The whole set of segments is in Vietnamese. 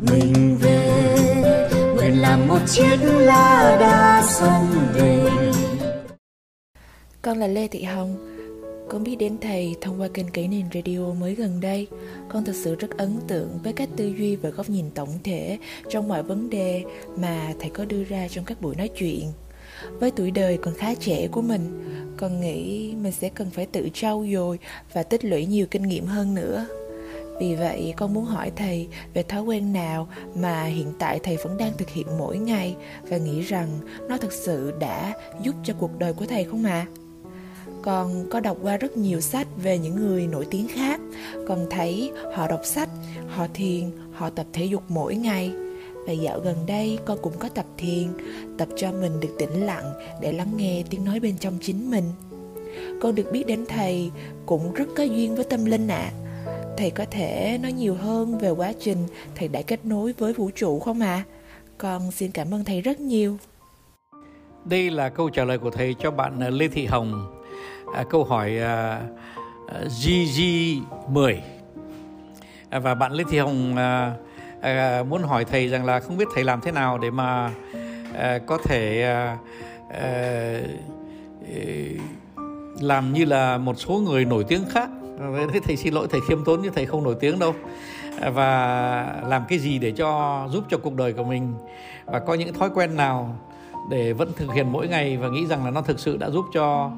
mình về nguyện làm một chiếc lá đa sông về con là lê thị hồng con biết đến thầy thông qua kênh Kỹ Nền Radio mới gần đây. Con thật sự rất ấn tượng với cách tư duy và góc nhìn tổng thể trong mọi vấn đề mà thầy có đưa ra trong các buổi nói chuyện. Với tuổi đời còn khá trẻ của mình, con nghĩ mình sẽ cần phải tự trau dồi và tích lũy nhiều kinh nghiệm hơn nữa. Vì vậy, con muốn hỏi thầy về thói quen nào mà hiện tại thầy vẫn đang thực hiện mỗi ngày và nghĩ rằng nó thực sự đã giúp cho cuộc đời của thầy không ạ? À? con có đọc qua rất nhiều sách về những người nổi tiếng khác con thấy họ đọc sách họ thiền họ tập thể dục mỗi ngày và dạo gần đây con cũng có tập thiền tập cho mình được tĩnh lặng để lắng nghe tiếng nói bên trong chính mình con được biết đến thầy cũng rất có duyên với tâm linh ạ à thầy có thể nói nhiều hơn về quá trình thầy đã kết nối với vũ trụ không ạ? À? con xin cảm ơn thầy rất nhiều. Đây là câu trả lời của thầy cho bạn à, Lê Thị Hồng. À, câu hỏi à, à GG10 à, và bạn Lê Thị Hồng à, à, muốn hỏi thầy rằng là không biết thầy làm thế nào để mà à, có thể à, à, à làm như là một số người nổi tiếng khác. À, thế thầy xin lỗi thầy khiêm tốn như thầy không nổi tiếng đâu. À, và làm cái gì để cho giúp cho cuộc đời của mình và có những thói quen nào để vẫn thực hiện mỗi ngày và nghĩ rằng là nó thực sự đã giúp cho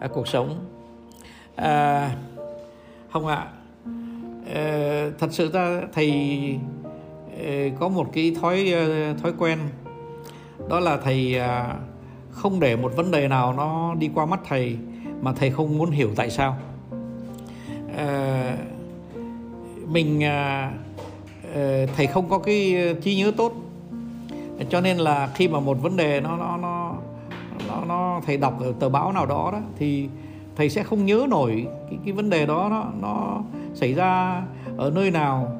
à, cuộc sống. À, không ạ à, thật sự ra thầy ờ, có một cái thói ờ, thói quen. Đó là thầy à, không để một vấn đề nào nó đi qua mắt thầy mà thầy không muốn hiểu tại sao. Ờ, mình à, ờ, thầy không có cái ờ, trí nhớ tốt. Cho nên là khi mà một vấn đề nó nó nó nó, nó thầy đọc ở tờ báo nào đó đó thì thầy sẽ không nhớ nổi cái, cái vấn đề đó nó nó xảy ra ở nơi nào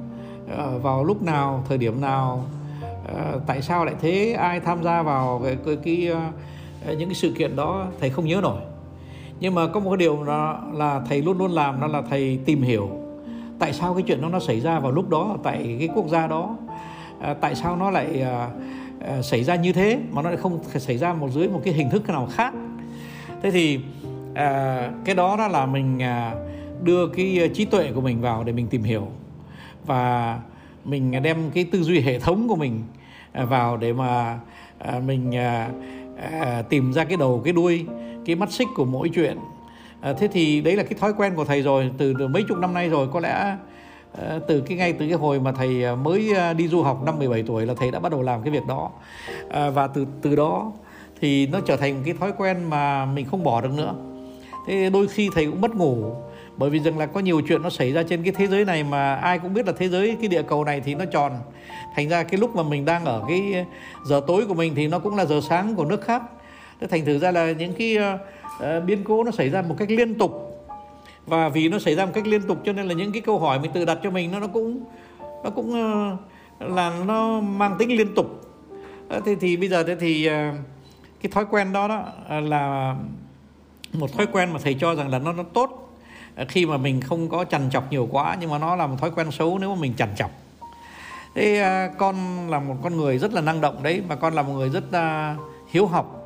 vào lúc nào thời điểm nào tại sao lại thế ai tham gia vào cái, cái, cái những cái sự kiện đó thầy không nhớ nổi nhưng mà có một cái điều đó là thầy luôn luôn làm, đó là thầy tìm hiểu tại sao cái chuyện đó nó xảy ra vào lúc đó, tại cái quốc gia đó. À, tại sao nó lại à, à, xảy ra như thế mà nó lại không xảy ra một dưới một cái hình thức nào khác. Thế thì cái đó đó là mình đưa cái trí tuệ của mình vào để mình tìm hiểu. Và mình đem cái tư duy hệ thống của mình vào để mà mình tìm ra cái đầu, cái đuôi cái mắt xích của mỗi chuyện. À, thế thì đấy là cái thói quen của thầy rồi từ, từ mấy chục năm nay rồi. Có lẽ à, từ cái ngay từ cái hồi mà thầy à, mới à, đi du học năm 17 tuổi là thầy đã bắt đầu làm cái việc đó. Và từ từ đó thì nó trở thành cái thói quen mà mình không bỏ được nữa. Thế đôi khi thầy cũng mất ngủ bởi vì rằng là có nhiều chuyện nó xảy ra trên cái thế giới này mà ai cũng biết là thế giới cái địa cầu này thì nó tròn. Thành ra cái lúc mà mình đang ở cái giờ tối của mình thì nó cũng là giờ sáng của nước khác thế thành thử ra là những cái uh, biến cố nó xảy ra một cách liên tục. Và vì nó xảy ra một cách liên tục cho nên là những cái câu hỏi mình tự đặt cho mình nó nó cũng nó cũng uh, là nó mang tính liên tục. Thế thì bây giờ thế thì uh, cái thói quen đó đó là một thói quen mà thầy cho rằng là nó nó tốt. Khi mà mình không có chằn chọc nhiều quá nhưng mà nó là một thói quen xấu nếu mà mình chằn chọc thế con là một con người rất là năng động đấy mà con là một người rất hiếu học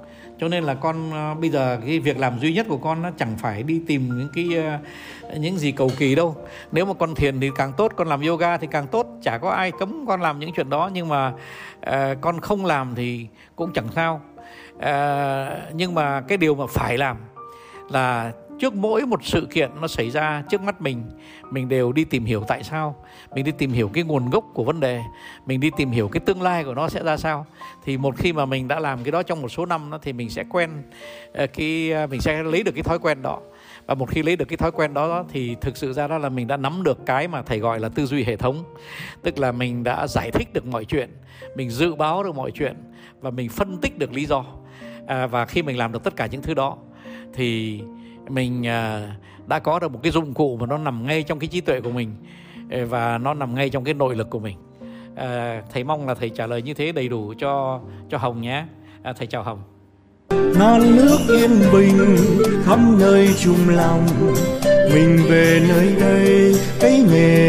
cho nên là con ờ, bây giờ cái việc làm duy nhất của con nó chẳng phải đi tìm những cái ờ, những gì cầu kỳ đâu. Nếu mà con thiền thì càng tốt con làm yoga thì càng tốt. Chả có ai cấm con làm những chuyện đó nhưng mà uh, con không làm thì cũng chẳng sao. Uh, nhưng mà cái điều mà phải làm là trước mỗi một sự kiện nó xảy ra trước mắt mình mình đều đi tìm hiểu tại sao. Mình đi tìm hiểu cái nguồn gốc của vấn đề mình đi tìm hiểu cái tương lai của nó sẽ ra sao. Thì một khi mà mình đã làm cái đó trong một số năm đó, thì mình sẽ quen ờ, cái ờ, mình sẽ lấy được cái thói quen đó. Và một khi lấy được cái thói quen đó thì thực sự ra đó là mình đã nắm được cái mà thầy gọi là tư duy hệ thống. Tức là mình đã giải thích được mọi chuyện mình dự báo được mọi chuyện và mình phân tích được lý do. À, và khi mình làm được tất cả những thứ đó thì mình à, đã có được một cái dụng cụ mà nó nằm ngay trong cái trí tuệ của mình ờ, và nó nằm ngay trong cái nội lực của mình. À, thầy mong là thầy trả lời như thế đầy đủ cho cho hồng nhé. À, thầy chào hồng. Non nước yên bình khắp nơi chung lòng mình về nơi đây cái nghề